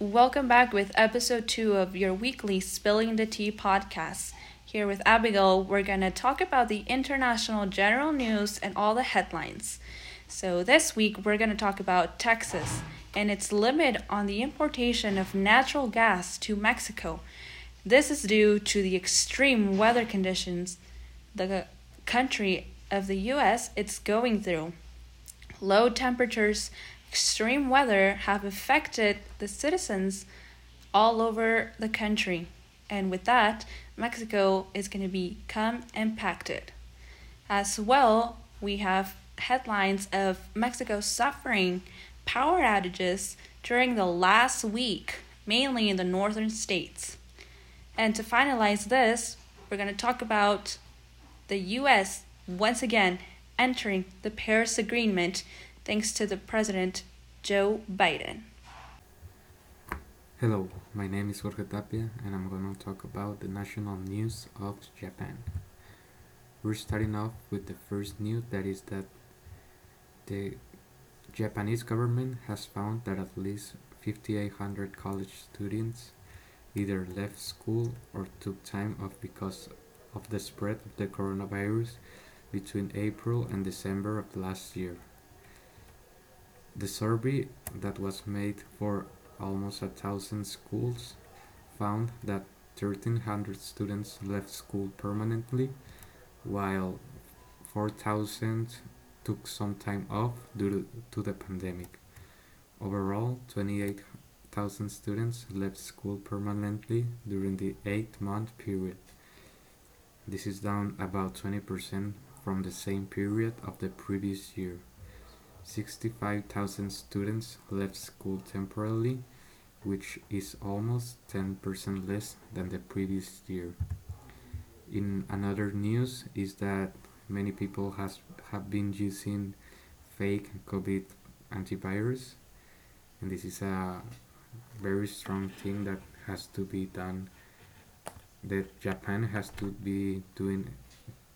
Welcome back with episode two of your weekly Spilling the Tea podcast. Here with Abigail, we're going to talk about the international general news and all the headlines. So, this week we're going to talk about Texas and its limit on the importation of natural gas to Mexico. This is due to the extreme weather conditions the country of the US it's going through. Low temperatures, extreme weather have affected the citizens all over the country. And with that, Mexico is going to become impacted. As well, we have headlines of Mexico suffering power outages during the last week, mainly in the northern states. And to finalize this, we're going to talk about the US once again entering the Paris Agreement thanks to the President Joe Biden. Hello, my name is Jorge Tapia and I'm going to talk about the national news of Japan. We're starting off with the first news that is that the Japanese government has found that at least 5800 college students either left school or took time off because of the spread of the coronavirus between April and December of last year. The survey that was made for almost a thousand schools found that 1300 students left school permanently while 4000 took some time off due to the pandemic. Overall, 28,000 students left school permanently during the 8 month period. This is down about 20% from the same period of the previous year. 65,000 students left school temporarily, which is almost 10% less than the previous year. In another news is that many people has have been using fake COVID antivirus, and this is a very strong thing that has to be done. That Japan has to be doing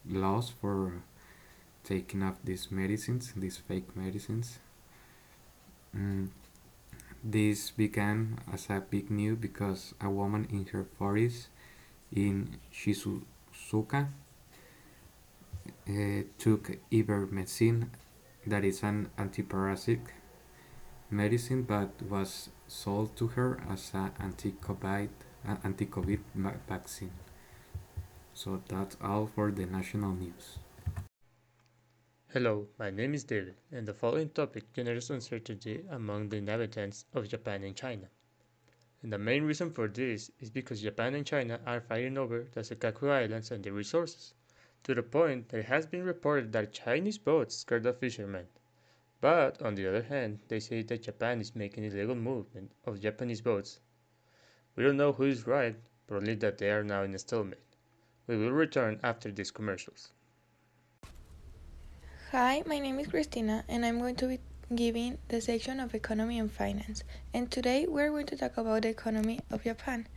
laws for taking off these medicines, these fake medicines. Mm. This began as a big news because a woman in her 40s in Shizuoka uh, took ivermectin, that is an antiparasitic medicine, but was sold to her as an anti-COVID, anti-COVID vaccine. So that's all for the national news. Hello, my name is David, and the following topic generates uncertainty among the inhabitants of Japan and China. And the main reason for this is because Japan and China are fighting over the Senkaku Islands and their resources, to the point that it has been reported that Chinese boats scared off fishermen. But, on the other hand, they say that Japan is making illegal movement of Japanese boats. We don't know who is right, but only that they are now in a stalemate. We will return after these commercials. Hi, my name is Christina, and I'm going to be giving the section of economy and finance. And today we're going to talk about the economy of Japan.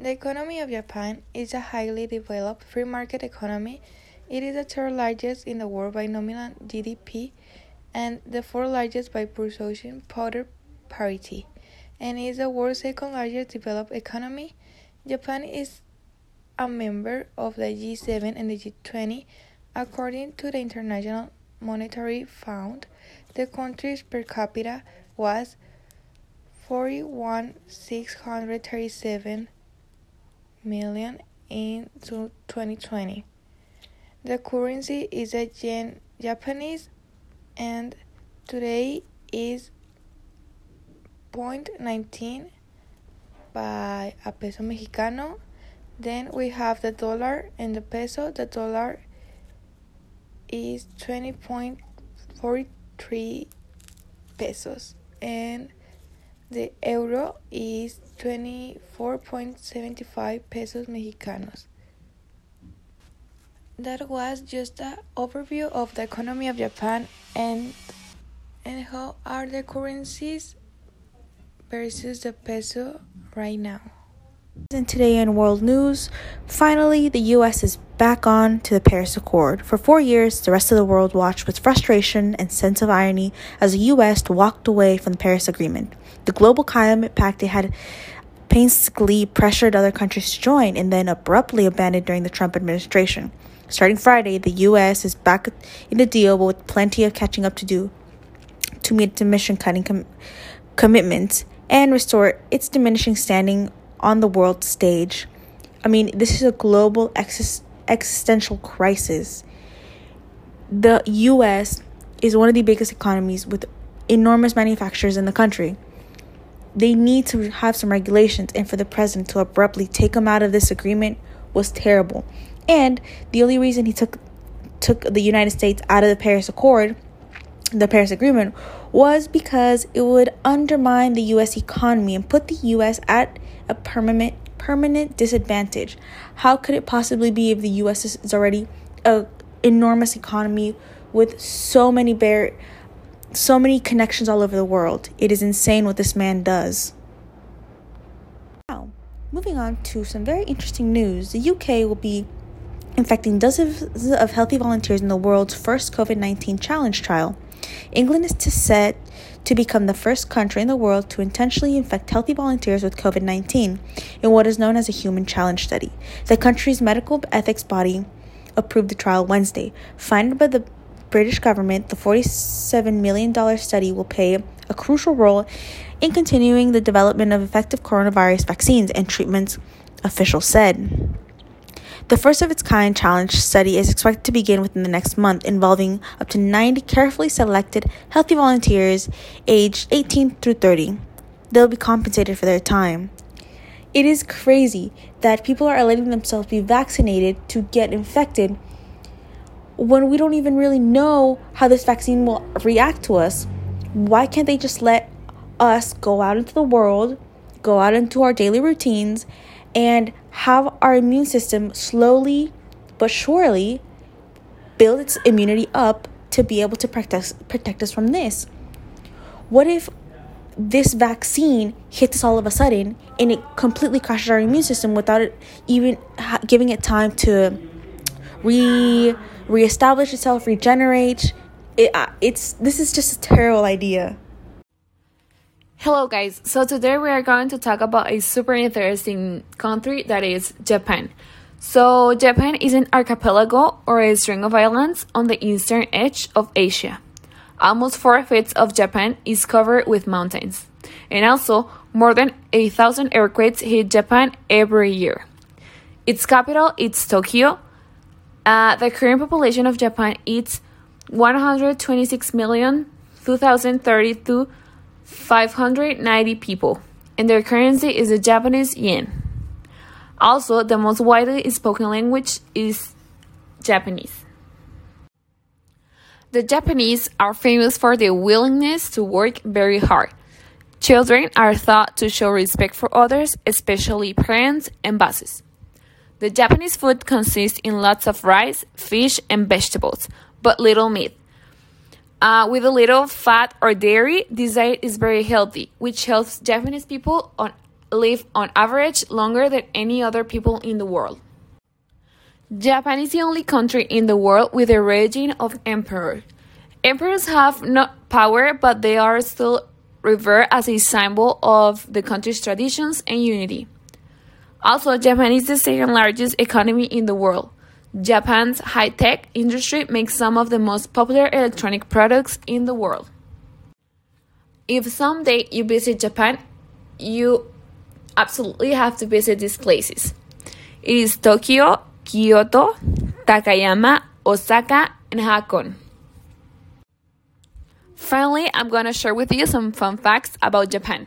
The economy of Japan is a highly developed free market economy. It is the third largest in the world by nominal GDP and the fourth largest by purchasing power parity, and is the world's second largest developed economy. Japan is a member of the G7 and the G20 according to the International Monetary Fund, the country's per capita was 41,637 million in 2020. The currency is a yen Japanese and today is 0.19 by a peso mexicano. Then we have the dollar and the peso. The dollar is 20.43 pesos and the euro is 24.75 pesos mexicanos. That was just an overview of the economy of Japan and and how are the currencies versus the peso right now. And today in world news, finally the US is back on to the Paris Accord. For four years, the rest of the world watched with frustration and sense of irony as the US walked away from the Paris Agreement. The global climate pact they had painstakingly pressured other countries to join and then abruptly abandoned during the Trump administration. Starting Friday, the US is back in the deal but with plenty of catching up to do to meet emission cutting com- commitments and restore its diminishing standing on the world stage. I mean, this is a global ex- existential crisis. The US is one of the biggest economies with enormous manufacturers in the country. They need to have some regulations, and for the president to abruptly take them out of this agreement was terrible. And the only reason he took took the United States out of the Paris Accord, the Paris Agreement, was because it would undermine the US economy and put the US at a permanent permanent disadvantage. How could it possibly be if the US is already a enormous economy with so many bear so many connections all over the world? It is insane what this man does. Now, moving on to some very interesting news. The UK will be infecting dozens of healthy volunteers in the world's first COVID 19 challenge trial. England is to set to become the first country in the world to intentionally infect healthy volunteers with COVID 19 in what is known as a human challenge study. The country's medical ethics body approved the trial Wednesday. Funded by the British government, the $47 million study will play a crucial role in continuing the development of effective coronavirus vaccines and treatments, officials said. The first of its kind challenge study is expected to begin within the next month, involving up to 90 carefully selected healthy volunteers aged 18 through 30. They'll be compensated for their time. It is crazy that people are letting themselves be vaccinated to get infected when we don't even really know how this vaccine will react to us. Why can't they just let us go out into the world, go out into our daily routines, and have our immune system slowly but surely build its immunity up to be able to protect us, protect us from this. What if this vaccine hits us all of a sudden and it completely crashes our immune system without it even ha- giving it time to re reestablish itself, regenerate? It, uh, it's this is just a terrible idea. Hello, guys. So, today we are going to talk about a super interesting country that is Japan. So, Japan is an archipelago or a string of islands on the eastern edge of Asia. Almost four fifths of Japan is covered with mountains, and also more than a thousand earthquakes hit Japan every year. Its capital is Tokyo. Uh, the current population of Japan is 126 million 2032 590 people, and their currency is the Japanese yen. Also, the most widely spoken language is Japanese. The Japanese are famous for their willingness to work very hard. Children are thought to show respect for others, especially parents and bosses. The Japanese food consists in lots of rice, fish, and vegetables, but little meat. Uh, with a little fat or dairy, this diet is very healthy, which helps Japanese people on, live on average longer than any other people in the world. Japan is the only country in the world with a regime of emperor. Emperors have no power, but they are still revered as a symbol of the country's traditions and unity. Also, Japan is the second largest economy in the world. Japan's high tech industry makes some of the most popular electronic products in the world. If someday you visit Japan, you absolutely have to visit these places. It is Tokyo, Kyoto, Takayama, Osaka, and Hakone. Finally, I'm going to share with you some fun facts about Japan.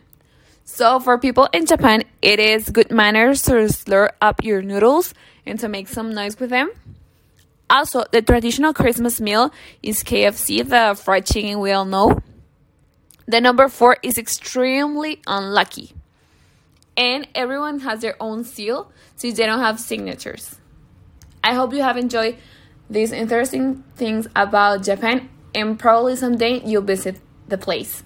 So, for people in Japan, it is good manners to slur up your noodles and to make some noise with them. Also, the traditional Christmas meal is KFC, the fried chicken we all know. The number four is extremely unlucky. And everyone has their own seal since they don't have signatures. I hope you have enjoyed these interesting things about Japan and probably someday you'll visit the place.